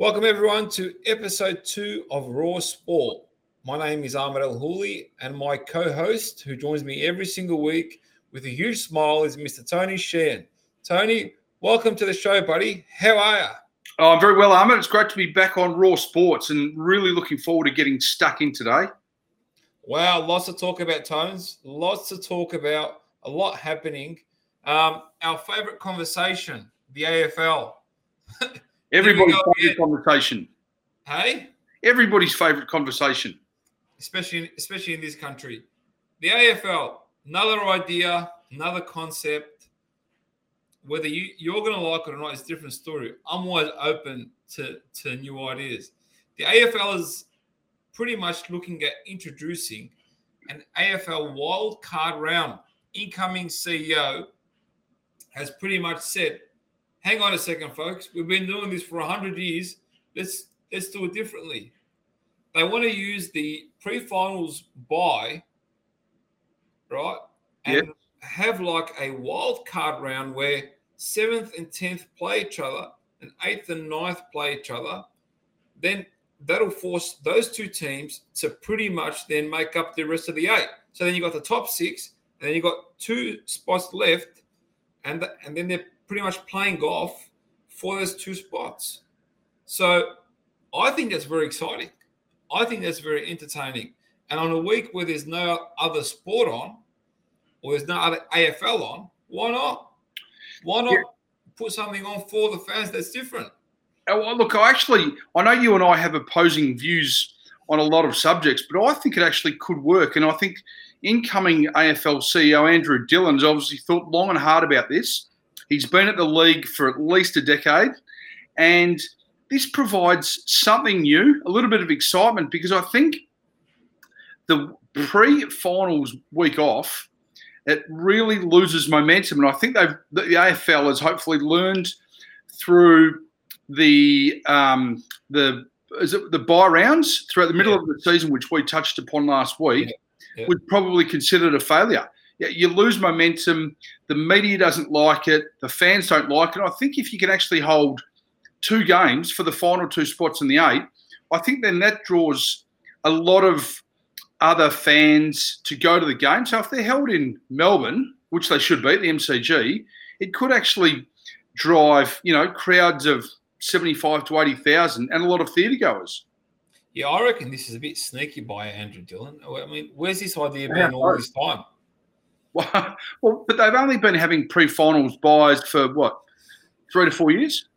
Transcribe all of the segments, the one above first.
Welcome everyone to episode two of Raw Sport. My name is Ahmed El Houli, and my co-host, who joins me every single week with a huge smile, is Mr. Tony Sheehan. Tony, welcome to the show, buddy. How are you? Oh, I'm very well, Ahmed. It's great to be back on Raw Sports and really looking forward to getting stuck in today. Wow, lots to talk about, Tones. Lots to talk about. A lot happening. Um, our favorite conversation, the AFL. Everybody's favorite conversation. Hey? Everybody's favorite conversation. Especially, especially in this country. The AFL, another idea, another concept. Whether you, you're going to like it or not is a different story. I'm always open to, to new ideas. The AFL is pretty much looking at introducing an AFL wild card round. Incoming CEO has pretty much said hang on a second, folks. We've been doing this for hundred years. Let's let's do it differently. They want to use the pre-finals bye, right, and yep. have like a wild card round where seventh and tenth play each other, and eighth and ninth play each other. Then that'll force those two teams to pretty much then make up the rest of the eight. So then you got the top six, and then you got two spots left, and the, and then they're pretty much playing golf for those two spots. So I think that's very exciting. I think that's very entertaining. And on a week where there's no other sport on, or there's no other AFL on, why not? Why not yeah. put something on for the fans that's different? Oh, well, look, I actually, I know you and I have opposing views on a lot of subjects, but I think it actually could work. And I think incoming AFL CEO Andrew Dillon has obviously thought long and hard about this. He's been at the league for at least a decade. And this provides something new, a little bit of excitement, because I think the pre finals week off, it really loses momentum. And I think they've, the AFL has hopefully learned through the, um, the, is it the bye rounds throughout the middle yeah. of the season, which we touched upon last week, yeah. Yeah. was probably considered a failure you lose momentum. The media doesn't like it. The fans don't like it. I think if you can actually hold two games for the final two spots in the eight, I think then that draws a lot of other fans to go to the game. So if they're held in Melbourne, which they should be, the MCG, it could actually drive, you know, crowds of 75 to 80,000 and a lot of theatre goers. Yeah, I reckon this is a bit sneaky by Andrew Dillon. I mean, where's this idea been all this time? Well, but they've only been having pre-finals byes for what three to four years.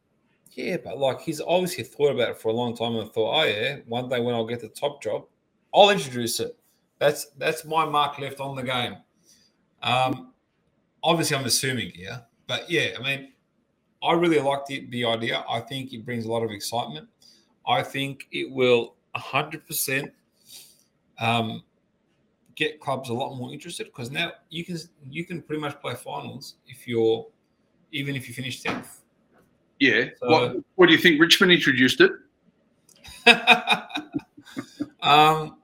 Yeah, but like he's obviously thought about it for a long time and thought, oh yeah, one day when I'll get the top job, I'll introduce it. That's that's my mark left on the game. Um, obviously, I'm assuming here, but yeah, I mean, I really like the, the idea. I think it brings a lot of excitement. I think it will 100% um, get clubs a lot more interested because now you can you can pretty much play finals if you're even if you finish tenth. Yeah. So, what, what do you think? Richmond introduced it. um,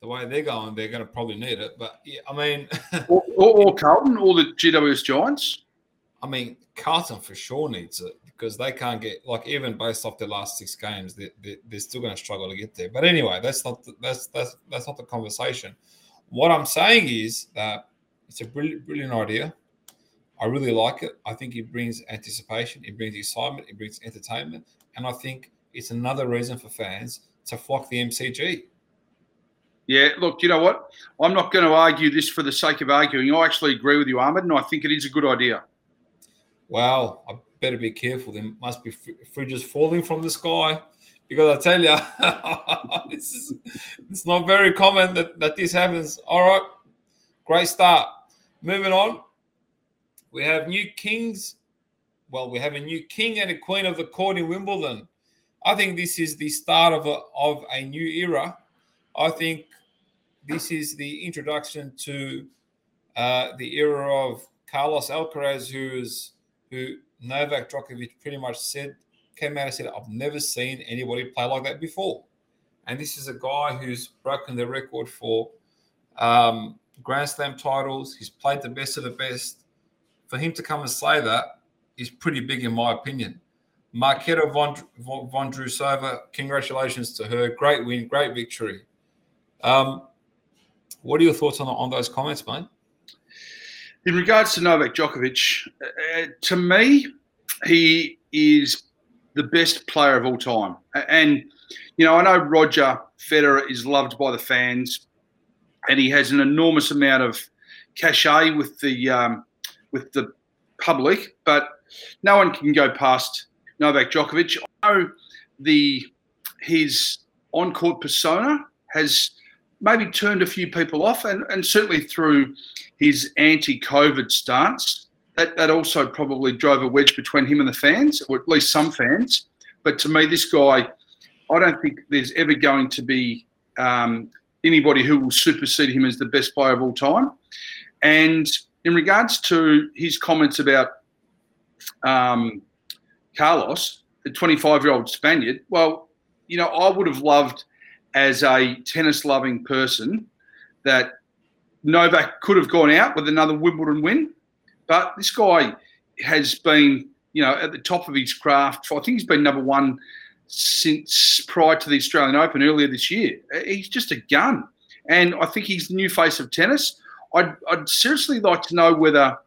the way they're going, they're going to probably need it. But yeah, I mean, or, or, or Carlton, or the GWS Giants. I mean, Carlton for sure needs it because they can't get like even based off their last six games, they, they, they're still going to struggle to get there. But anyway, that's not the, that's that's that's not the conversation. What I'm saying is that it's a brilliant brilliant idea. I really like it. I think it brings anticipation, it brings excitement, it brings entertainment, and I think it's another reason for fans to flock the MCG. Yeah, look, you know what? I'm not going to argue this for the sake of arguing. I actually agree with you, Ahmed, and I think it is a good idea. Well, I better be careful. There must be fridges falling from the sky because I tell you, is it's not very common that, that this happens. All right, great start. Moving on, we have new kings. Well, we have a new king and a queen of the court in Wimbledon. I think this is the start of a, of a new era. I think this is the introduction to uh, the era of Carlos Alcaraz, who's who Novak Djokovic pretty much said, came out and said, I've never seen anybody play like that before. And this is a guy who's broken the record for um, Grand Slam titles. He's played the best of the best. For him to come and say that is pretty big, in my opinion. Marketa von, von Drusova, congratulations to her. Great win, great victory. Um, what are your thoughts on, on those comments, mate? In regards to Novak Djokovic, uh, to me, he is the best player of all time. And, you know, I know Roger Federer is loved by the fans and he has an enormous amount of cachet with the um, with the public, but no one can go past Novak Djokovic. I know the his on court persona has maybe turned a few people off, and, and certainly through his anti COVID stance, that, that also probably drove a wedge between him and the fans, or at least some fans. But to me, this guy, I don't think there's ever going to be um, anybody who will supersede him as the best player of all time. And in regards to his comments about um, Carlos, the 25 year old Spaniard, well, you know, I would have loved as a tennis loving person that Novak could have gone out with another Wimbledon win. But this guy has been, you know, at the top of his craft. I think he's been number one since prior to the Australian Open earlier this year. He's just a gun. And I think he's the new face of tennis. I'd, I'd seriously like to know whether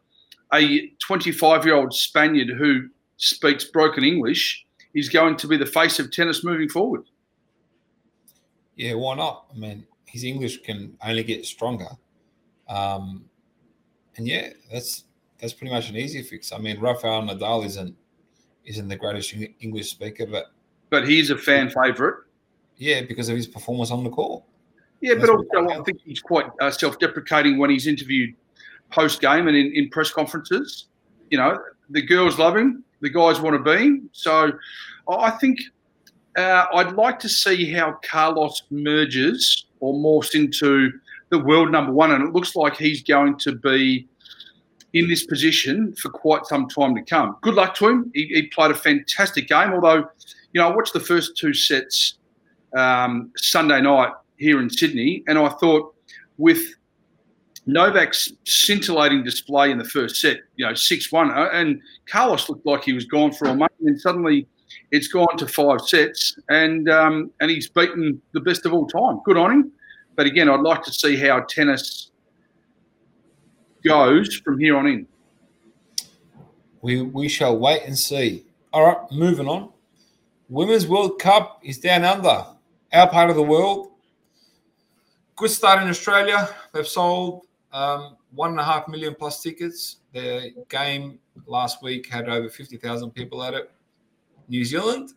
a 25 year old Spaniard who speaks broken English is going to be the face of tennis moving forward. Yeah, why not? I mean, his English can only get stronger. Um, and yeah, that's that's pretty much an easy fix. I mean, Rafael Nadal isn't isn't the greatest English speaker, but but he's a fan favorite. Yeah, because of his performance on the court. Yeah, but also I think he's quite uh, self-deprecating when he's interviewed post game and in, in press conferences. You know, the girls love him, the guys want to be him. So I think uh, I'd like to see how Carlos merges or morphs into the world number one, and it looks like he's going to be in this position for quite some time to come. Good luck to him. He, he played a fantastic game, although, you know, I watched the first two sets um, Sunday night here in Sydney, and I thought with Novak's scintillating display in the first set, you know, 6 1, uh, and Carlos looked like he was gone for a moment, and suddenly it's gone to five sets, and um, and he's beaten the best of all time. Good on him. But again, I'd like to see how tennis goes from here on in. We we shall wait and see. All right, moving on. Women's World Cup is down under, our part of the world. Good start in Australia. They've sold um, one and a half million plus tickets. Their game last week had over 50,000 people at it. New Zealand,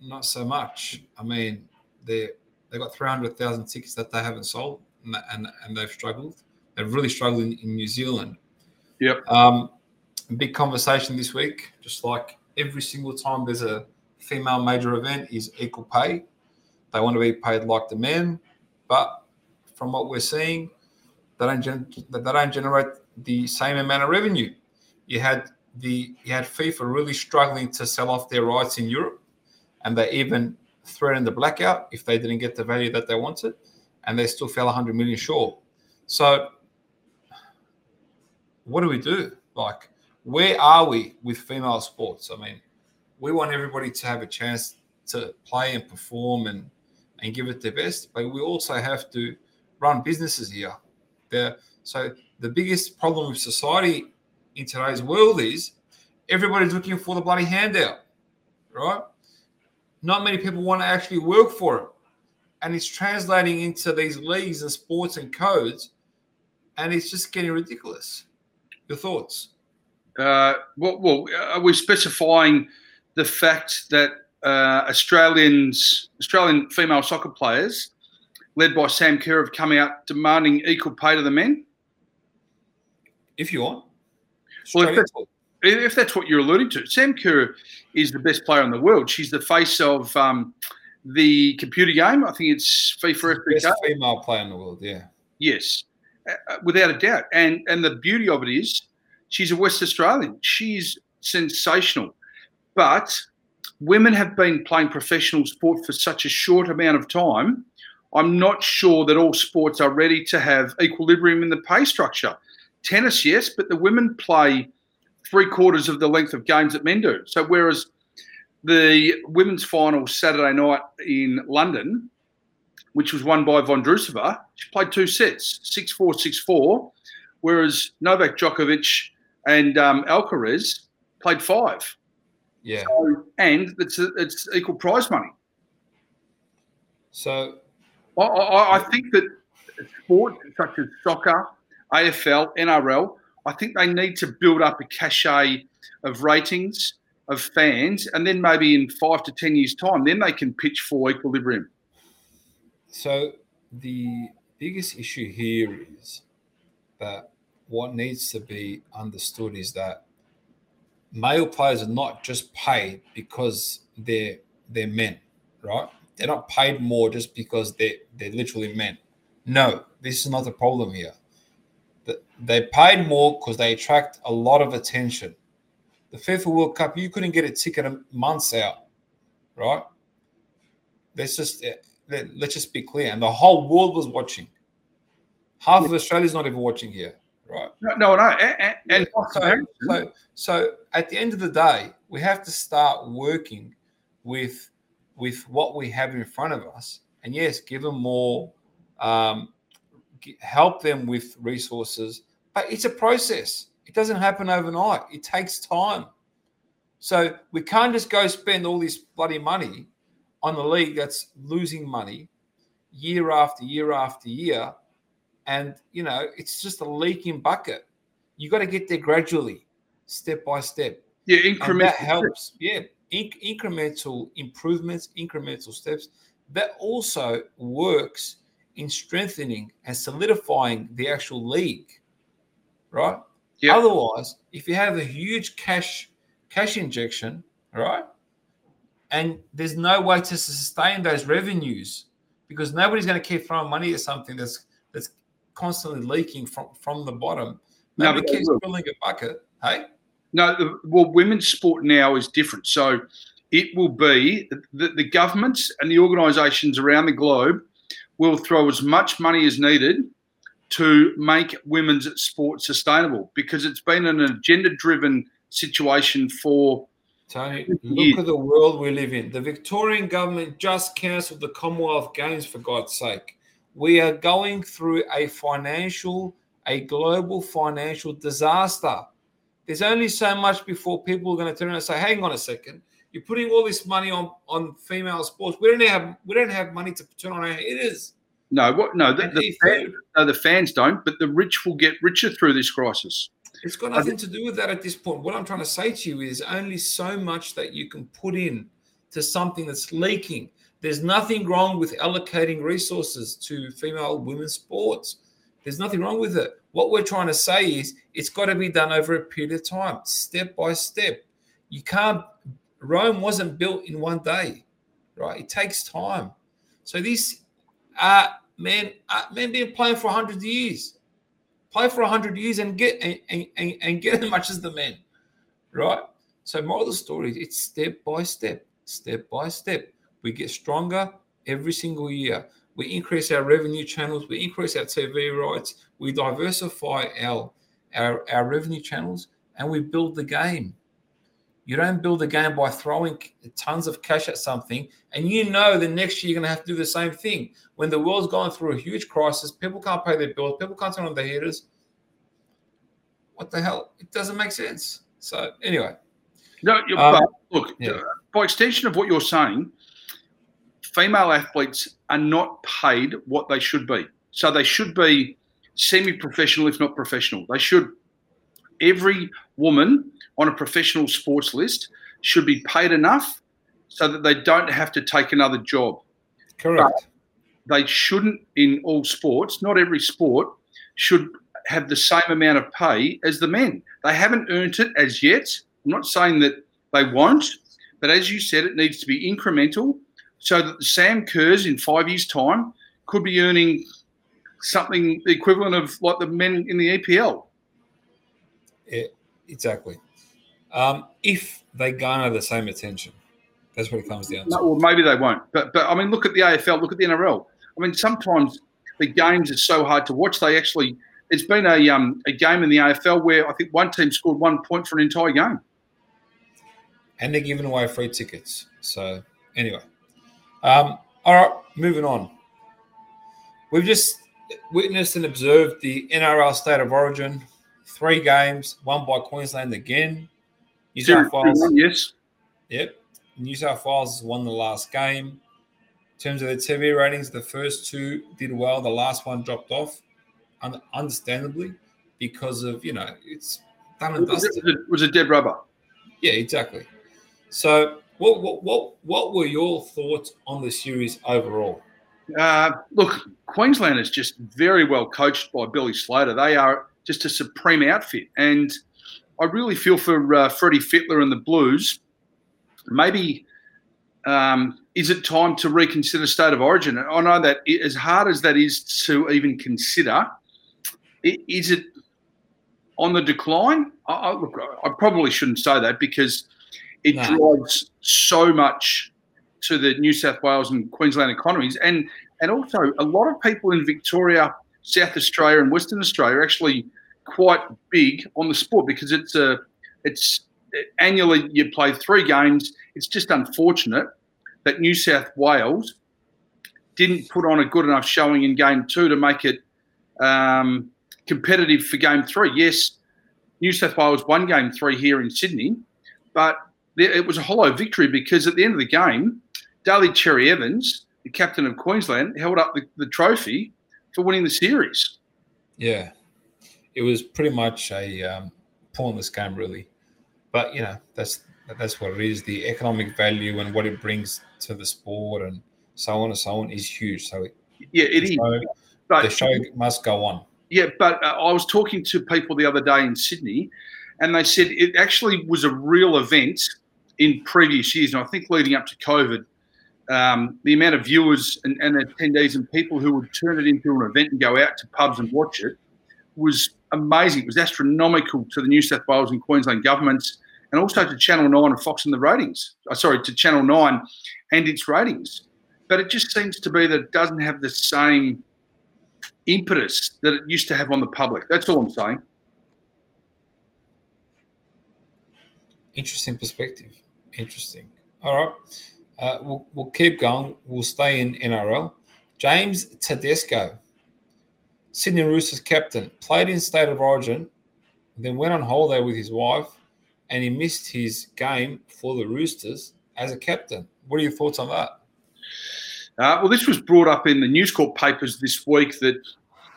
not so much. I mean, they they got 300,000 tickets that they haven't sold, and, and, and they've struggled. They've really struggled in, in New Zealand. Yep. Um, big conversation this week, just like every single time there's a female major event, is equal pay. They want to be paid like the men, but from what we're seeing, they don't gen- they don't generate the same amount of revenue. You had the you had FIFA really struggling to sell off their rights in Europe, and they even threatened the blackout if they didn't get the value that they wanted, and they still fell 100 million short. So, what do we do? Like, where are we with female sports? I mean, we want everybody to have a chance to play and perform and and give it their best, but we also have to run businesses here. There, so the biggest problem with society in today's world is everybody's looking for the bloody handout, right? Not many people want to actually work for it. And it's translating into these leagues and sports and codes, and it's just getting ridiculous. Your thoughts? Uh, well, well, are we specifying the fact that uh, Australians, Australian female soccer players, led by Sam Kerr, have come out demanding equal pay to the men? If you want. Well, if that's, if that's, what you're alluding to, Sam Kerr is the best player in the world. She's the face of um, the computer game. I think it's FIFA Best female player in the world, yeah. Yes, uh, uh, without a doubt. And and the beauty of it is, she's a West Australian. She's sensational. But women have been playing professional sport for such a short amount of time. I'm not sure that all sports are ready to have equilibrium in the pay structure. Tennis, yes, but the women play three quarters of the length of games that men do. So whereas the women's final Saturday night in London, which was won by Vondrousova, she played two sets, 6 4, 6 4, whereas Novak Djokovic and um, Alcaraz played five. Yeah. So, and it's, it's equal prize money. So I, I, I think that sports such as soccer, AFL, NRL, I think they need to build up a cachet of ratings of fans, and then maybe in five to ten years' time, then they can pitch for equilibrium. So the biggest issue here is that what needs to be understood is that male players are not just paid because they're they're men, right? They're not paid more just because they they're literally men. No, this is not the problem here. They paid more because they attract a lot of attention. The FIFA World Cup, you couldn't get a ticket months out, right? Let's just let's just be clear, and the whole world was watching. Half of Australia's not even watching here, right? No, no, no. And, and so, so, so at the end of the day, we have to start working with with what we have in front of us, and yes, give them more, um, help them with resources, but it's a process. It doesn't happen overnight. It takes time. So we can't just go spend all this bloody money on the league that's losing money year after year after year. And, you know, it's just a leaking bucket. You got to get there gradually, step by step. Yeah, incremental. that helps. Yeah, inc- incremental improvements, incremental steps. That also works in strengthening and solidifying the actual league, right? Yeah. Otherwise, if you have a huge cash cash injection, right, and there's no way to sustain those revenues because nobody's going to keep throwing money at something that's that's constantly leaking from from the bottom. Nobody no, keeps filling a bucket. Hey. No, well, women's sport now is different. So it will be that the governments and the organisations around the globe will throw as much money as needed to make women's sport sustainable because it's been an agenda driven situation for Tony, look at the world we live in. The Victorian government just cancelled the Commonwealth Games for God's sake. We are going through a financial, a global financial disaster. There's only so much before people are going to turn around and say, hang on a second, you're putting all this money on, on female sports. We don't have we don't have money to turn on our headers. No, what no, the, the, fan, no, the fans don't, but the rich will get richer through this crisis. It's got nothing to do with that at this point. What I'm trying to say to you is only so much that you can put in to something that's leaking. There's nothing wrong with allocating resources to female women's sports. There's nothing wrong with it. What we're trying to say is it's got to be done over a period of time, step by step. You can't, Rome wasn't built in one day, right? It takes time. So these uh men, uh, men been playing for 100 years. Play for 100 years and get and, and, and get as much as the men right? So moral of the story it's step by step step by step. We get stronger every single year. We increase our revenue channels. We increase our tv rights. We diversify our our, our revenue channels and we build the game you don't build a game by throwing tons of cash at something, and you know the next year you're going to have to do the same thing. When the world's going through a huge crisis, people can't pay their bills, people can't turn on their heaters. What the hell? It doesn't make sense. So anyway, no, um, look. Yeah. By extension of what you're saying, female athletes are not paid what they should be. So they should be semi-professional, if not professional. They should. Every woman on a professional sports list should be paid enough so that they don't have to take another job. Correct. But they shouldn't, in all sports, not every sport, should have the same amount of pay as the men. They haven't earned it as yet. I'm not saying that they won't, but as you said, it needs to be incremental so that the Sam Kerrs in five years' time could be earning something the equivalent of like the men in the EPL. Yeah, exactly um, if they garner the same attention. That's what it comes down to. No, well, maybe they won't. But but I mean, look at the AFL. Look at the NRL. I mean, sometimes the games are so hard to watch. They actually, it's been a um, a game in the AFL where I think one team scored one point for an entire game. and they're giving away free tickets. So anyway, um, all right, moving on. We've just witnessed and observed the NRL State of Origin, three games, won by Queensland again. New South Wales, yes. Yep. New South Wales has won the last game. In terms of the TV ratings, the first two did well. The last one dropped off, un- understandably, because of you know it's done and Was dusted. it, was it dead rubber? Yeah, exactly. So, what what what what were your thoughts on the series overall? Uh, look, Queensland is just very well coached by Billy Slater. They are just a supreme outfit, and I really feel for uh, Freddie Fittler and the Blues. Maybe um, is it time to reconsider state of origin? I know that i as hard as that is to even consider, i- is it on the decline? I, I, look, I probably shouldn't say that because it No. drives so much to the New South Wales and Queensland economies, and and also a lot of people in Victoria, South Australia, and Western Australia are actually quite big on the sport because it's a it's annually you play three games. It's just unfortunate that New South Wales didn't put on a good enough showing in game two to make it um, competitive for game three. Yes, New South Wales won game three here in Sydney, but it was a hollow victory because at the end of the game, Daly Cherry Evans, the captain of Queensland, held up the, the trophy for winning the series. Yeah, it was pretty much a um, pointless game, really. But you know, that's that's what it is. The economic value and what it brings to the sport, and so on and so on, is huge. So it, Yeah, it is. the, show, But the show must go on. Yeah, but uh, I was talking to people the other day in Sydney, and they said it actually was a real event in previous years. And I think leading up to COVID, um, the amount of viewers and, and attendees and people who would turn it into an event and go out to pubs and watch it was amazing. It was astronomical to the New South Wales and Queensland governments, and also to Channel Nine and Fox and the ratings. Uh, sorry, to Channel Nine and its ratings. But it just seems to be that it doesn't have the same impetus that it used to have on the public. That's all I'm saying. Interesting perspective. Interesting. All right. Uh, we'll, we'll keep going. We'll stay in NRL. James Tedesco, Sydney Roosters captain, played in State of Origin, then went on holiday with his wife, and he missed his game for the Roosters as a captain. What are your thoughts on that? Uh, well, this was brought up in the News Corp papers this week that,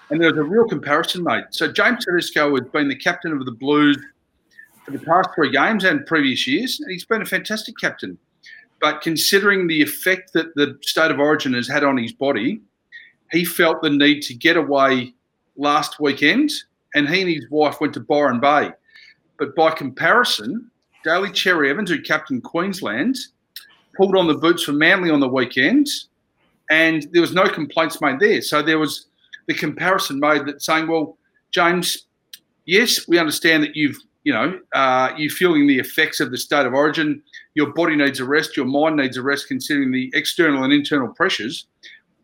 and there was a real comparison made. So James Tedesco has been the captain of the Blues for the past three games and previous years, and he's been a fantastic captain. But considering the effect that the state of origin has had on his body, he felt the need to get away last weekend, and he and his wife went to Byron Bay. But by comparison, Daly Cherry Evans, who captained Queensland, pulled on the boots for Manly on the weekend, and there was no complaints made there. So there was the comparison made that saying, well, James, yes, we understand that you've, you know, uh, you're feeling the effects of the state of origin. Your body needs a rest. Your mind needs a rest, considering the external and internal pressures.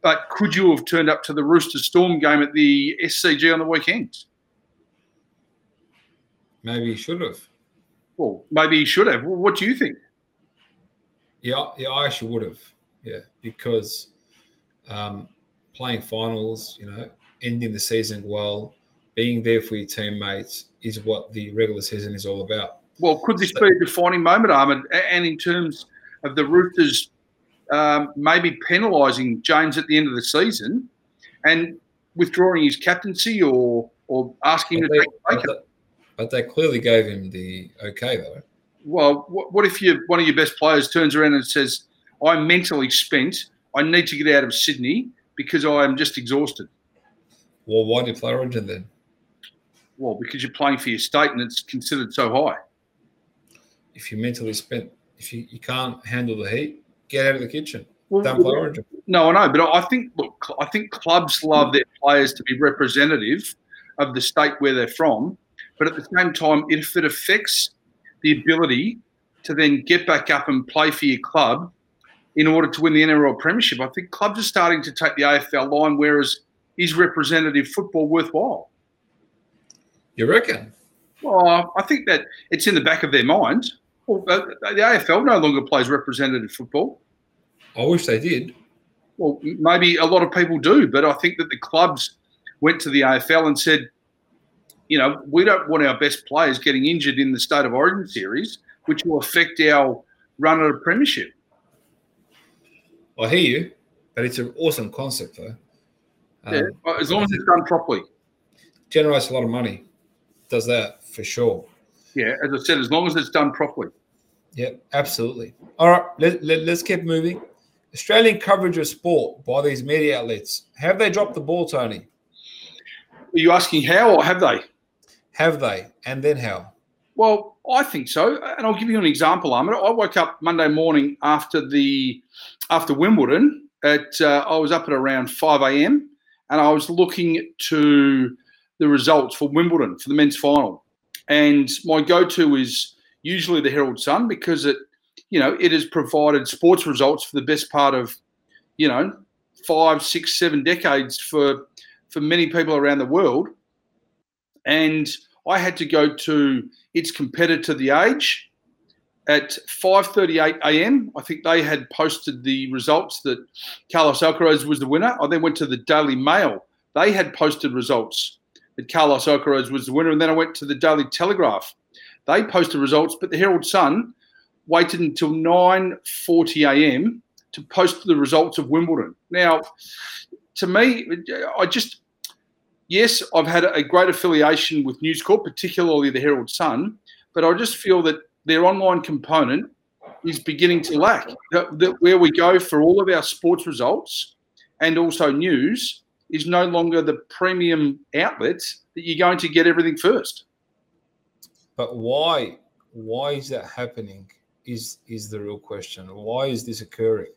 But could you have turned up to the Rooster Storm game at the SCG on the weekend? Maybe he should have. Well, maybe he should have. Well, what do you think? Yeah, yeah, I actually would have. Yeah, because um, playing finals, you know, ending the season well, being there for your teammates is what the regular season is all about. Well, could this be a defining moment, Ahmed? And in terms of the Roosters um, maybe penalising James at the end of the season and withdrawing his captaincy or or asking him But to they, take a break? but they- but they clearly gave him the okay, though. Well, what, what if you one of your best players turns around and says, "I'm mentally spent. I need to get out of Sydney because I am just exhausted." Well, why did play Origin then? Well, because you're playing for your state and it's considered so high. If you're mentally spent, if you, you can't handle the heat, get out of the kitchen. Well, Don't play Origin. No, I know, but I think look, I think clubs love their players to be representative of the state where they're from, but at the same time, if it affects the ability to then get back up and play for your club in order to win the NRL Premiership, I think clubs are starting to take the AFL line. Whereas is representative football worthwhile? You reckon? Well, I think that it's in the back of their mind. Well, the AFL no longer plays representative football. I wish they did. Well, maybe a lot of people do, but I think that the clubs went to the AFL and said, you know, we don't want our best players getting injured in the State of Origin series, which will affect our run at a premiership. I hear you, but it's an awesome concept, though. Um, yeah, as long as it's done properly. Generates a lot of money. Does that for sure. Yeah, as I said, as long as it's done properly. Yeah, absolutely. All right, let, let, let's keep moving. Australian coverage of sport by these media outlets. Have they dropped the ball, Tony? Are you asking how or have they? Have they? And then how? Well, I think so. And I'll give you an example, Ahmed. I woke up Monday morning after the after Wimbledon at uh, I was up at around 5 a.m. and I was looking to the results for Wimbledon for the men's final. And my go-to is usually the Herald Sun because it, you know, it has provided sports results for the best part of, you know, five, six, seven decades for for many people around the world. And I had to go to its competitor, The Age, at 5:38 a.m. I think they had posted the results that Carlos Alcaraz was the winner. I then went to the Daily Mail. They had posted results that Carlos Alcaraz was the winner, and then I went to the Daily Telegraph. They posted results, but the Herald Sun waited until 9:40 a.m. to post the results of Wimbledon. Now, to me, I just yes, I've had a great affiliation with News Corp, particularly the Herald Sun, but I just feel that their online component is beginning to lack. That, that where we go for all of our sports results and also news is no longer the premium outlets that you're going to get everything first. But why? Why is that happening? Is is the real question? Why is this occurring?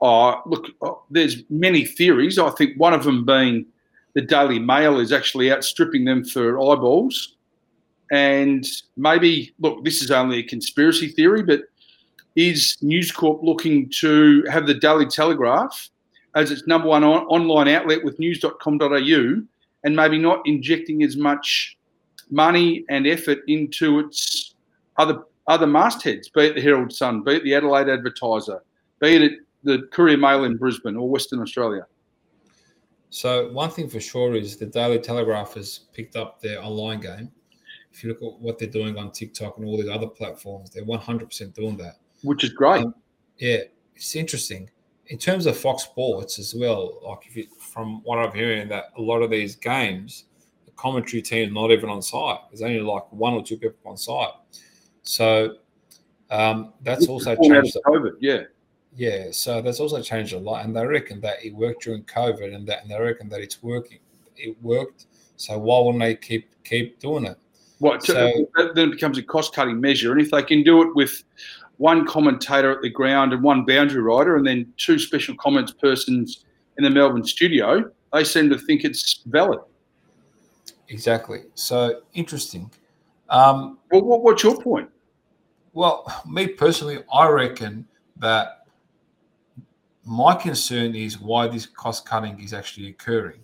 Oh, look, oh, there's many theories. I think one of them being the Daily Mail is actually outstripping them for eyeballs. And maybe, look, this is only a conspiracy theory, but is News Corp looking to have the Daily Telegraph as its number one on- online outlet with news.com.au and maybe not injecting as much money and effort into its other other mastheads, be it the Herald Sun, be it the Adelaide Advertiser, be it the Courier Mail in Brisbane or Western Australia. So one thing for sure is the Daily Telegraph has picked up their online game. If you look at what they're doing on TikTok and all these other platforms, they're 100% doing that. Which is great. Um, yeah, it's interesting. In terms of Fox Sports as well, like if you, from what I'm hearing, that a lot of these games, the commentary team is not even on site. There's only like one or two people on site. So um, that's also changed. COVID, yeah. Yeah, so that's also changed a lot, and they reckon that it worked during COVID, and that and they reckon that it's working. It worked, so why wouldn't they keep keep doing it? What so, then it becomes a cost cutting measure, and if they can do it with one commentator at the ground and one boundary rider, and then two special comments persons in the Melbourne studio, they seem to think it's valid. Exactly. So interesting. Um, well, what, what's your point? Well, me personally, I reckon that my concern is why this cost cutting is actually occurring.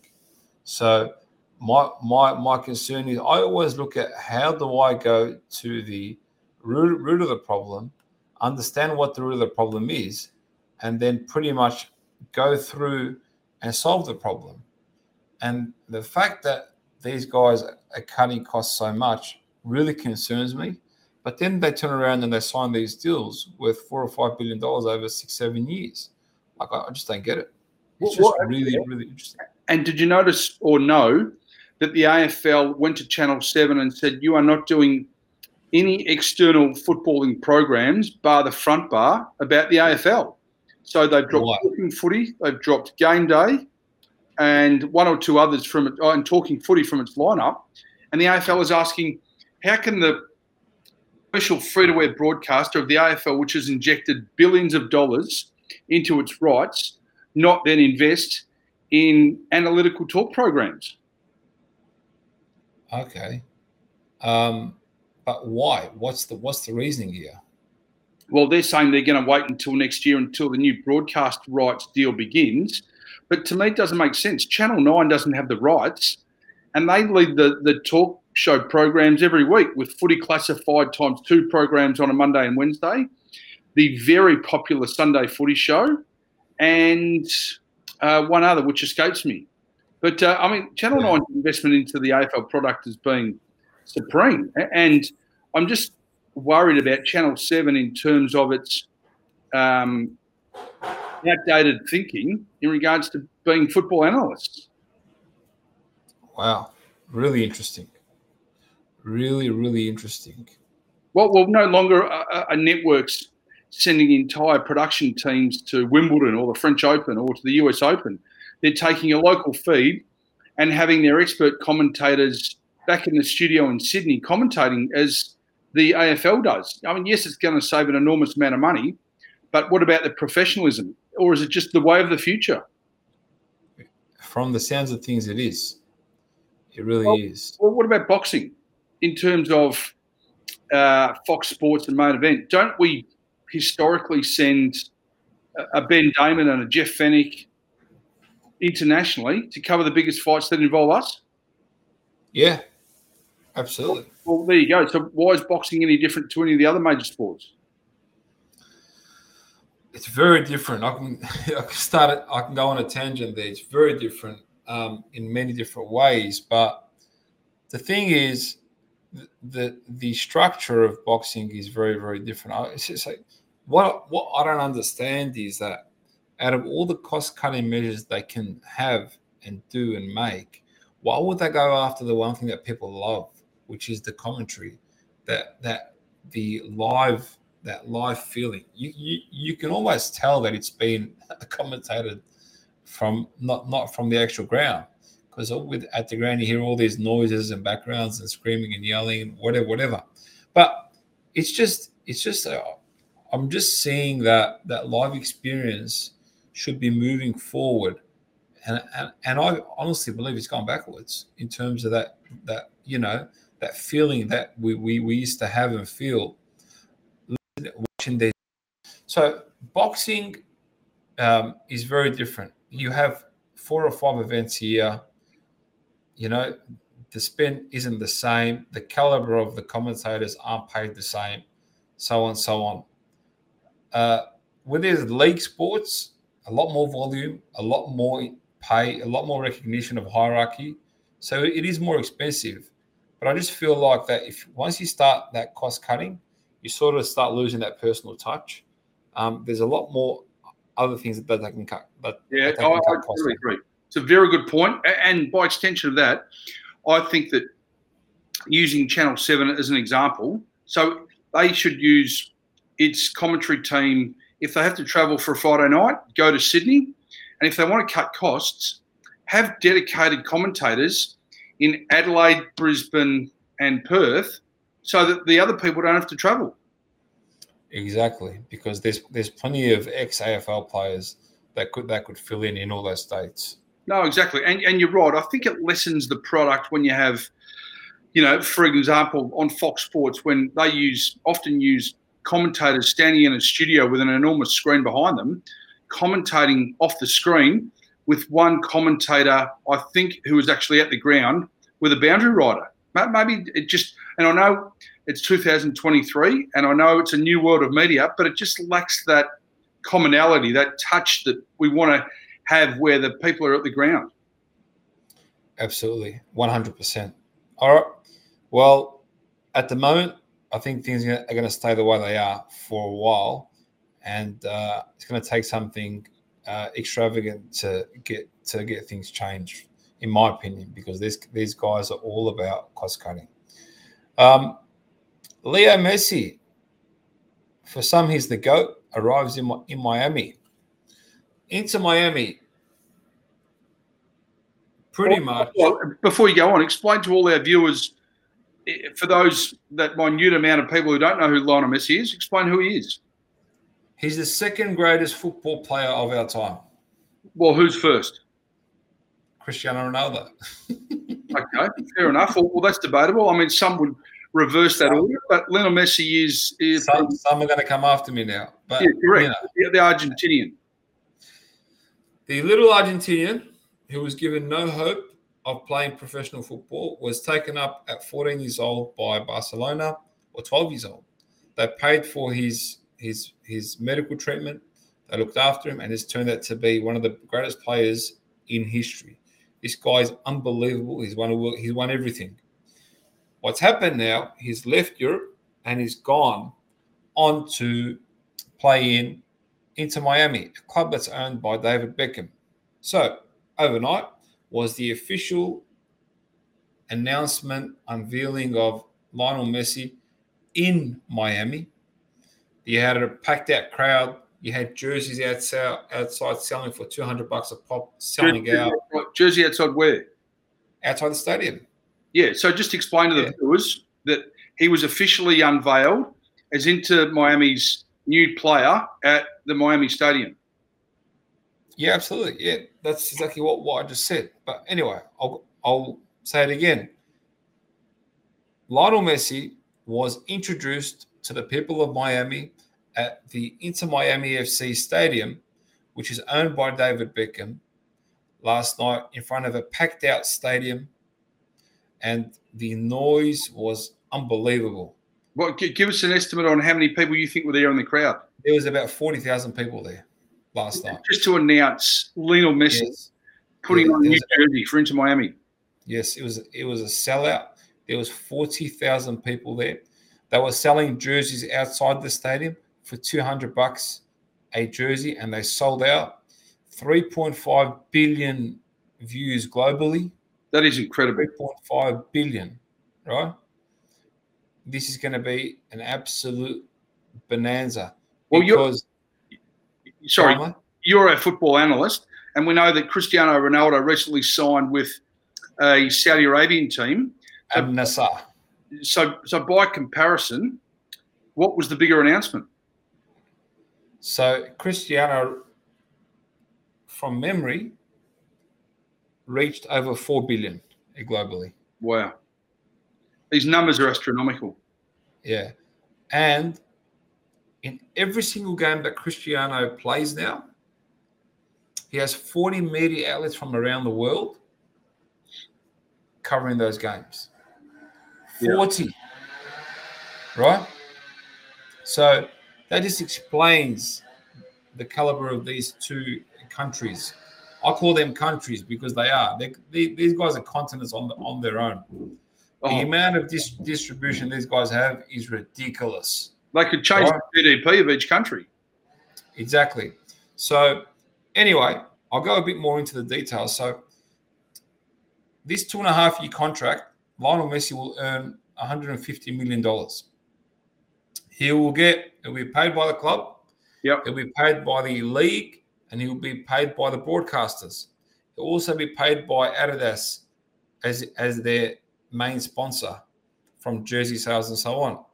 So my my my concern is I always look at how do I go to the root, root of the problem, understand what the root of the problem is, and then pretty much go through and solve the problem. And the fact that these guys are cutting costs so much really concerns me. But then they turn around and they sign these deals worth four or five billion dollars over six, seven years. Like I just don't get it. It's just really, really interesting. And did you notice or know that the AFL went to Channel Seven and said you are not doing any external footballing programs, bar the front bar, about the AFL. So they've dropped talking footy, they've dropped game day, and one or two others from it, oh, and talking footy from its lineup. And the AFL is asking, how can the commercial free-to-air broadcaster of the AFL, which has injected billions of dollars into its rights, not then invest in analytical talk programs. Okay. Um, but why? What's the what's the reasoning here? Well, they're saying they're going to wait until next year until the new broadcast rights deal begins. But to me, it doesn't make sense. Channel 9 doesn't have the rights, and they lead the, the talk show programs every week with footy classified times two programs on a Monday and Wednesday, the very popular Sunday footy show, and uh, one other which escapes me. But uh, I mean, Channel yeah. 9's investment into the AFL product has been supreme. And I'm just worried about Channel 7 in terms of its um, outdated thinking in regards to being football analysts. Wow. Really interesting. Really, really interesting. Well, well, no longer a, a network's sending entire production teams to Wimbledon or the French Open or to the US Open. They're taking a local feed and having their expert commentators back in the studio in Sydney commentating as the AFL does. I mean, yes, it's going to save an enormous amount of money, but what about the professionalism? Or is it just the way of the future? From the sounds of things, it is. It really well, is. Well, what about boxing in terms of uh, Fox Sports and main event? Don't we historically send a Ben Damon and a Jeff Fenech internationally to cover the biggest fights that involve us? Yeah, absolutely. Well, there you go. So why is boxing any different to any of the other major sports? It's very different. I can I can start it. I can go on a tangent there. It's very different um, in many different ways. But the thing is, the, the, the structure of boxing is very very different. It's just like what what I don't understand is that out of all the cost cutting measures they can have and do and make, why would they go after the one thing that people love, which is the commentary, that that the live that live feeling. You you, you can almost tell that it's been commentated from not not from the actual ground because with at the ground you hear all these noises and backgrounds and screaming and yelling and whatever whatever. But it's just it's just uh, I'm just seeing that that live experience should be moving forward. And, and, and I honestly believe it's gone backwards in terms of that that you know that feeling that we, we, we used to have and feel watching this. So boxing um, is very different. You have four or five events here. You know, the spin isn't the same. The caliber of the commentators aren't paid the same. So on, so on. Uh, with these league sports, a lot more volume, a lot more pay, a lot more recognition of hierarchy. So it is more expensive. But I just feel like that if once you start that cost cutting, you sort of start losing that personal touch. Um, there's a lot more other things that, they can cut. But yeah, I, I totally agree. It's a very good point. And by extension of that, I think that using Channel 7 as an example, so they should use its commentary team if they have to travel for a Friday night, go to Sydney. And if they want to cut costs, have dedicated commentators in Adelaide, Brisbane, and Perth so that the other people don't have to travel. Exactly, because there's there's plenty of ex AFL players that could that could fill in in all those states. No, exactly, and and you're right. I think it lessens the product when you have, you know, for example, on Fox Sports when they use often use commentators standing in a studio with an enormous screen behind them, commentating off the screen with one commentator, I think, who was actually at the ground with a boundary rider. Maybe it just, and I know it's 2023 and I know it's a new world of media, but it just lacks that commonality, that touch that we want to have where the people are at the ground. Absolutely. 100%. All right. Well, at the moment, I think things are going to stay the way they are for a while, and uh, it's going to take something uh, extravagant to get to get things changed, in my opinion, because these these guys are all about cost cutting. Um, Leo Messi, for some, he's the goat. Arrives in in Miami, into Miami. Pretty much. Well, before you go on, explain to all our viewers for those that minute amount of people who don't know who Lionel Messi is, explain who he is. He's the second greatest football player of our time. Well, who's first? Cristiano Ronaldo. okay, fair enough. Well, well, that's debatable. I mean, some would reverse that order, but Lionel Messi is. is some, some, are going to come after me now. But, yeah, correct. You know, the Argentinian. The little Argentinian who was given no hope of playing professional football was taken up at 14 years old by Barcelona or 12 years old. They paid for his his his medical treatment. They looked after him, and it's turned out to be one of the greatest players in history. This guy is unbelievable. He's won he's won everything. What's happened now? He's left Europe and he's gone on to play in into Miami, a club that's owned by David Beckham. So overnight was the official announcement unveiling of Lionel Messi in Miami. You had a packed out crowd. You had jerseys outside, outside selling for 200 bucks a pop, selling jersey, out. Jersey outside where? Outside the stadium. Yeah. So just explain to the yeah. viewers that he was officially unveiled as Inter Miami's new player at the Miami Stadium. Yeah, absolutely. Yeah, that's exactly what, what I just said. But anyway, I'll, I'll say it again. Lionel Messi was introduced to the people of Miami at the Inter Miami FC Stadium, which is owned by David Beckham, last night in front of a packed out stadium. And the noise was unbelievable. Well, give us an estimate on how many people you think were there in the crowd. There was about 40,000 people there last night. Just to announce Lionel Messi yes. putting yeah, on a new jersey for Inter Miami. Yes, it was it was a sellout. There was 40,000 people there. They were selling jerseys outside the stadium for 200 bucks a jersey and they sold out. 3.5 billion views globally. That is incredible. 3.5 billion, right? This is going to be an absolute bonanza. Well, because sorry, you're a football analyst, and we know that Cristiano Ronaldo recently signed with a Saudi Arabian team. Al Nassr. So, so by comparison, what was the bigger announcement? So Cristiano, from memory, reached over four billion globally. Wow, these numbers are astronomical. Yeah, and in every single game that Cristiano plays now, he has 40 media outlets from around the world covering those games. 40. Yeah. Right? So that just explains the caliber of these two countries. I call them countries because they are. They, they, these guys are continents on the, on their own. The oh. amount of dis- distribution these guys have is ridiculous. They could change right? the GDP of each country. Exactly. So, anyway, I'll go a bit more into the details. So, this two and a half year contract, Lionel Messi will earn 150 million dollars. He will get. He'll be paid by the club. Yep. He'll be paid by the league, and he'll be paid by the broadcasters. He'll also be paid by Adidas as as their main sponsor from jersey sales and so on.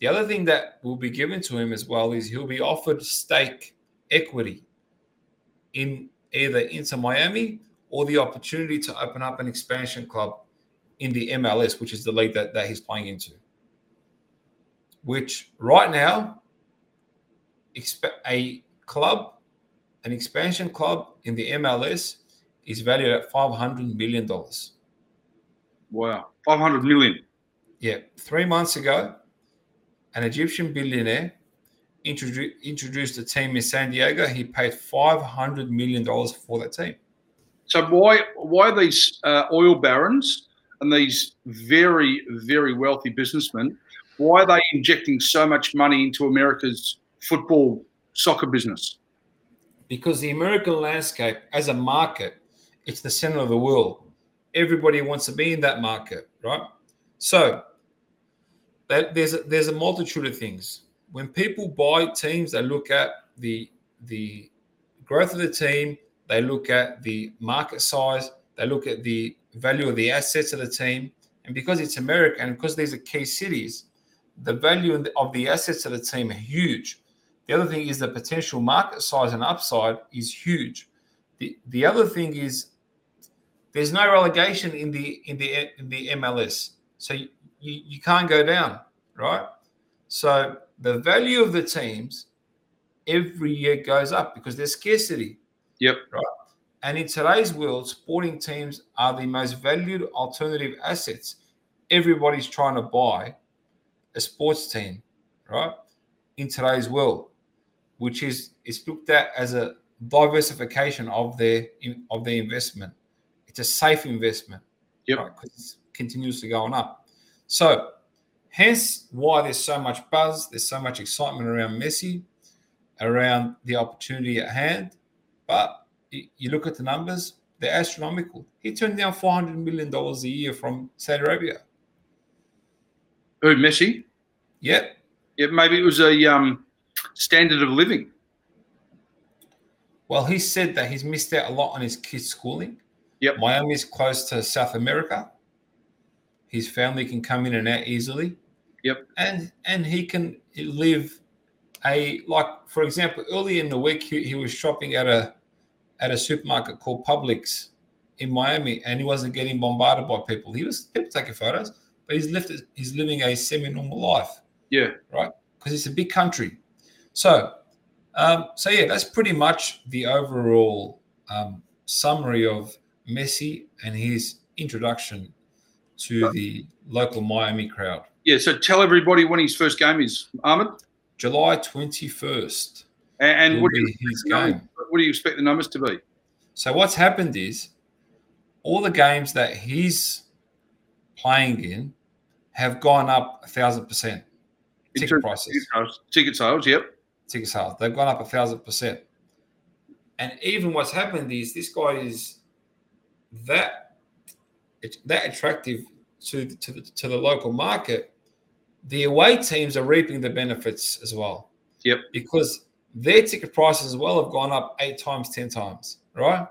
The other thing that will be given to him as well is he'll be offered stake equity in either Inter Miami or the opportunity to open up an expansion club in the MLS, which is the league that, that he's playing into. Which right now, a club, an expansion club in the MLS is valued at $500 million. Wow. 500 million. Yeah. Three months ago, an Egyptian billionaire introdu- introduced a team in San Diego. He paid $500 million for that team. So why why these uh, oil barons and these very very wealthy businessmen? Why are they injecting so much money into America's football soccer business? Because the American landscape as a market, it's the center of the world. Everybody wants to be in that market, right? So that there's a, there's a multitude of things. When people buy teams, they look at the the growth of the team, they look at the market size, they look at the value of the assets of the team, and because it's America and because these are key cities, the value of the assets of the team are huge. The other thing is the potential market size and upside is huge. The the other thing is there's no relegation in the in the in the MLS. So you, you can't go down, right? So the value of the teams every year goes up because there's scarcity. Yep. Right. And in today's world, sporting teams are the most valued alternative assets. Everybody's trying to buy a sports team, right? In today's world, which is is looked at as a diversification of their of their investment. It's a safe investment, Yep. right? Because it's continuously going up. So, hence why there's so much buzz, there's so much excitement around Messi, around the opportunity at hand. But you look at the numbers; they're astronomical. He turned down 400 million dollars a year from Saudi Arabia. Who, Messi? Yep, Yeah, maybe it was a um, standard of living. Well, he said that he's missed out a lot on his kids' schooling. Yep. Miami's close to South America. His family can come in and out easily. Yep. And and he can live a like for example, early in the week he, he was shopping at a at a supermarket called Publix in Miami and he wasn't getting bombarded by people. He was people taking photos, but he's lived he's living a semi-normal life Yeah. Right. Because it's a big country. So, um, so yeah, that's pretty much the overall um, summary of Messi and his introduction to the local Miami crowd. Yeah. So tell everybody when his first game is, Ahmed. July twenty first And, and what, do be you, his game. what do you expect the numbers to be? So what's happened is all the games that he's playing in have gone up a thousand percent. Ticket terms prices. Ticket sales, ticket sales, yep. ticket sales. They've gone up a thousand percent. And even what's happened is this guy is that that attractive to to the, to the local market. The away teams are reaping the benefits as well. Yep. Because their ticket prices as well have gone up eight times, ten times, right?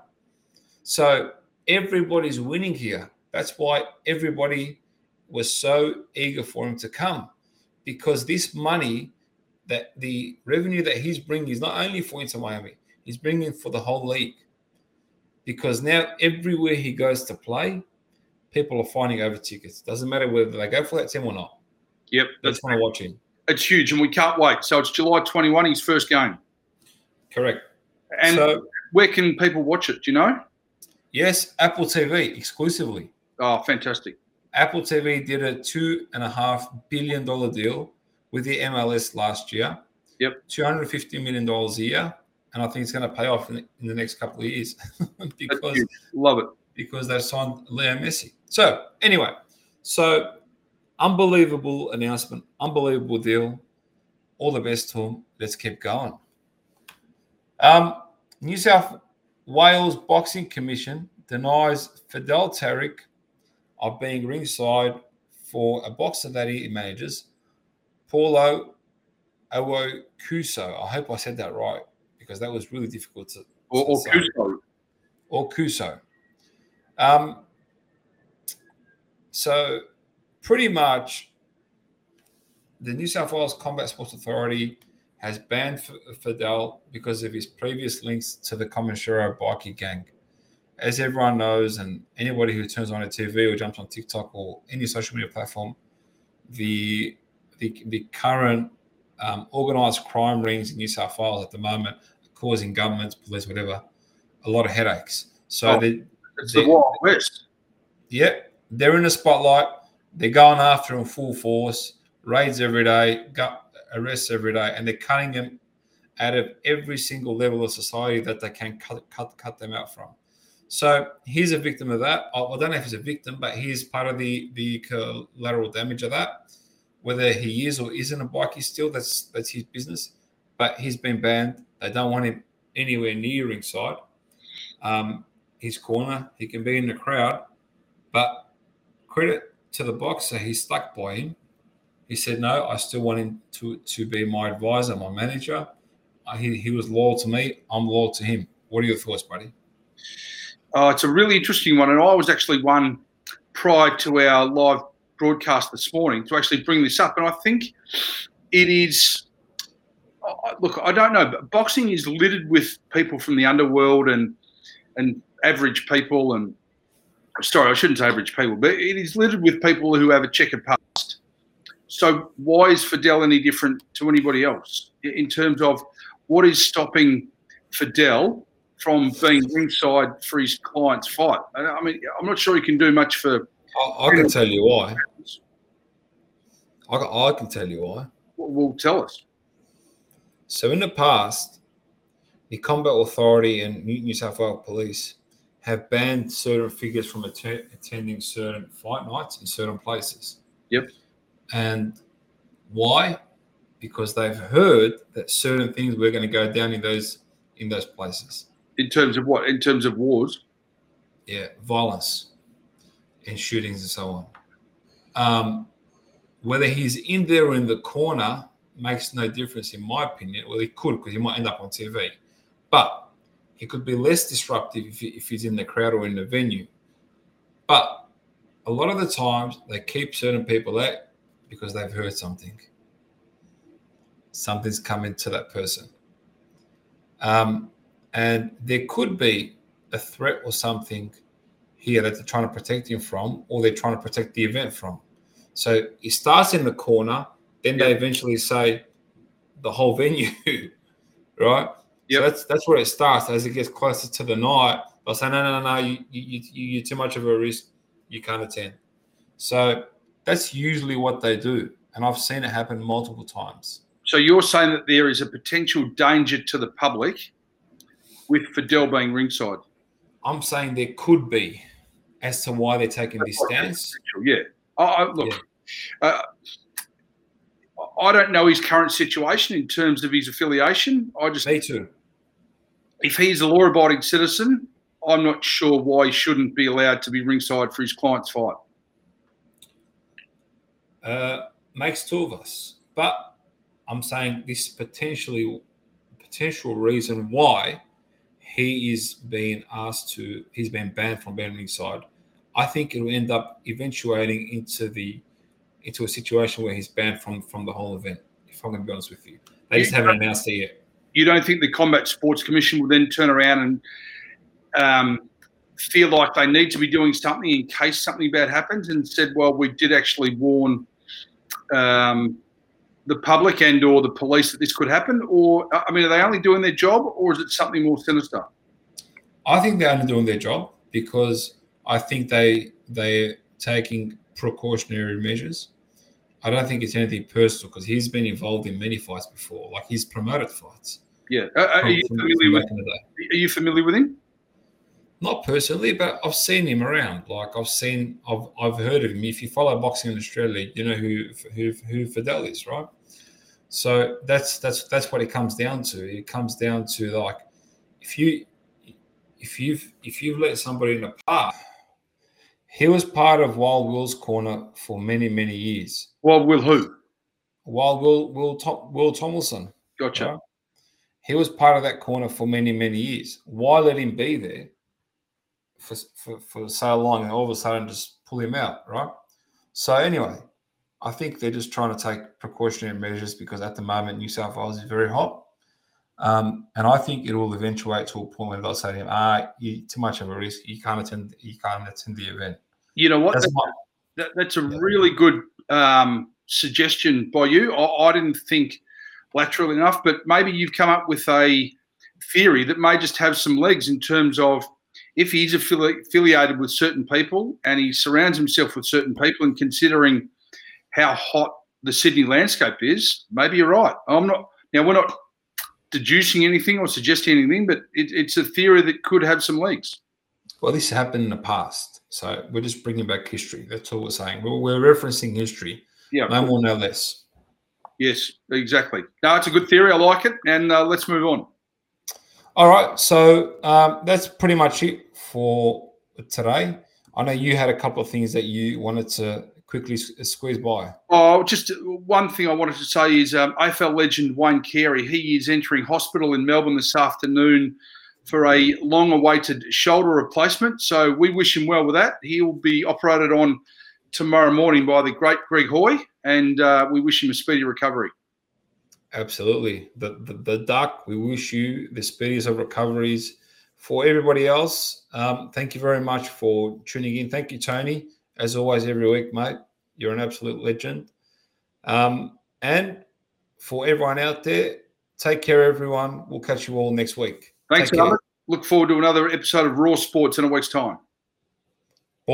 So everybody's winning here. That's why everybody was so eager for him to come, because this money that the revenue that he's bringing is not only for Inter Miami, he's bringing for the whole league. Because now everywhere he goes to play, people are finding over tickets. Doesn't matter whether they go for that team or not. Yep. That's why I watch him. It's huge, and we can't wait. So it's July 21, his first game. Correct. And so where can people watch it? Do you know? yes, Apple TV exclusively. Oh, fantastic. Apple TV did a two and a half billion dollar deal with the MLS last year. Yep. Two hundred fifty million dollars a year, and I think it's going to pay off in the, in the next couple of years because. Love it. because they signed Leo Messi. So anyway, so unbelievable announcement, unbelievable deal. All the best to him. Let's keep going. Um, New South Wales Boxing Commission denies Fidel Tarek of being ringside for a boxer that he manages, Paulo Aokuso. I hope I said that right because that was really difficult to Or, or Cusco. or Kuso. Um, so, pretty much, the New South Wales Combat Sports Authority has banned F- Fidel because of his previous links to the Comanchero bikie gang. As everyone knows, and anybody who turns on a TV or jumps on TikTok or any social media platform, the the, the current um, organized crime rings in New South Wales at the moment are causing governments, police, whatever, a lot of headaches. So Oh. they, It's the they- Wild West. Yep, they're in the spotlight. They're going after him full force, raids every day, gu- arrests every day, and they're cutting them out of every single level of society that they can cut cut, cut them out from. So he's a victim of that. I I don't know if he's a victim, but he's part of the the collateral damage of that. Whether he is or isn't a bikie still, that's that's his business. But he's been banned. They don't want him anywhere near ringside. Um, his corner, he can be in the crowd, but credit to the boxer, he stuck by him. He said, "No, I still want him to to be my advisor, my manager. Uh, he, he was loyal to me. I'm loyal to him. What are your thoughts, buddy?" Oh, it's a really interesting one, and I was actually one prior to our live broadcast this morning to actually bring this up, and I think it is. Uh, uh, look, I don't know, but boxing is littered with people from the underworld and and average people, and sorry, I shouldn't say average people, but it is littered with people who have a checkered past. So why is Fidel any different to anybody else in terms of what is stopping Fidel from being ringside for his client's fight. I mean, I'm not sure he can do much for. I, I can tell you why. I, I can tell you why. Well, well, tell us. So in the past, the Combat Authority and New South Wales Police have banned certain figures from att- attending certain fight nights in certain places. Yep. And why? Because they've heard that certain things were going to go down in those in those places. In terms of what? In terms of wars? Yeah, violence and shootings and so on. Um, whether he's in there or in the corner makes no difference, in my opinion. Well, he could because he might end up on TV, but he could be less disruptive if, he, if he's in the crowd or in the venue. But a lot of the times they keep certain people out because they've heard something. Something's coming to that person. Um, and there could be a threat or something here that they're trying to protect him from, or they're trying to protect the event from. So he starts in the corner, then they eventually say the whole venue, right? Yep. So that's that's where it starts. As it gets closer to the night, they'll say, no, no, no, no, you, you, you, you're too much of a risk. You can't attend. So that's usually what they do. And I've seen it happen multiple times. So you're saying that there is a potential danger to the public with Fidel being ringside? I'm saying there could be as to why they're taking this stance. Yeah. I, I, look, uh, I don't know his current situation in terms of his affiliation. I just Me too. If he's a law-abiding citizen, I'm not sure why he shouldn't be allowed to be ringside for his client's fight. Uh, makes two of us. But I'm saying this potentially potential reason why he is being asked to he's been banned from being ringside. I think it will end up eventuating into the into a situation where he's banned from from the whole event. If I'm going to be honest with you, they just haven't announced it yet. You don't think the Combat Sports Commission will then turn around and um, feel like they need to be doing something in case something bad happens, and said, "Well, we did actually warn um, the public and or the police that this could happen." Or, I mean, are they only doing their job, or is it something more sinister? I think they're only doing their job because I think they they're taking precautionary measures. I don't think it's anything personal because he's been involved in many fights before. Like he's promoted fights. Yeah, are, are you familiar with? back in the day. Are you familiar with him? Not personally, but I've seen him around. Like I've seen, I've I've heard of him. If you follow boxing in Australia, you know who who who Fidel is, right? So that's that's that's what it comes down to. It comes down to like if you if you've if you've let somebody in the past, he was part of Wild Will's corner for many many years. Wild Will who? Wild Will Will Tom, Will Tomlinson, Gotcha. right? He was part of that corner for many many years. Why let him be there for for, for so long and all of a sudden just pull him out, right? So anyway, I think they're just trying to take precautionary measures because at the moment New South Wales is very hot. Um, and I think it will eventuate to a point where they'll say to him, "Ah, you too much of a risk. You can't attend. You can't attend the event." You know what? That's That- That, that's a Yeah. really good um, suggestion by you. I, I didn't think lateral enough, but maybe you've come up with a theory that may just have some legs in terms of if he's affili- affiliated with certain people and he surrounds himself with certain people, and considering how hot the Sydney landscape is, maybe you're right. I'm not now. We're not deducing anything or suggesting anything, but it, it's a theory that could have some legs. well, this happened in the past, so we're just bringing back history. That's all we're saying. We're, we're referencing history, Yeah. no more, no less. Yes, exactly. No, it's a good theory. I like it. And uh, let's move on. All right, so um, that's pretty much it for today. I know you had a couple of things that you wanted to quickly squeeze by. Oh, just one thing I wanted to say is um, AFL legend Wayne Carey. He is entering hospital in Melbourne this afternoon for a long-awaited shoulder replacement. So we wish him well with that. He'll be operated on tomorrow morning by the great Greg Hoy, and uh, we wish him a speedy recovery. Absolutely. The, the, the duck, we wish you the speediest of recoveries. For everybody else, um, thank you very much for tuning in. Thank you, Tony. As always, every week, mate. You're an absolute legend. Um, and for everyone out there, take care, everyone. We'll catch you all next week. Thanks, Albert. look forward to another episode of Raw Sports in a week's time.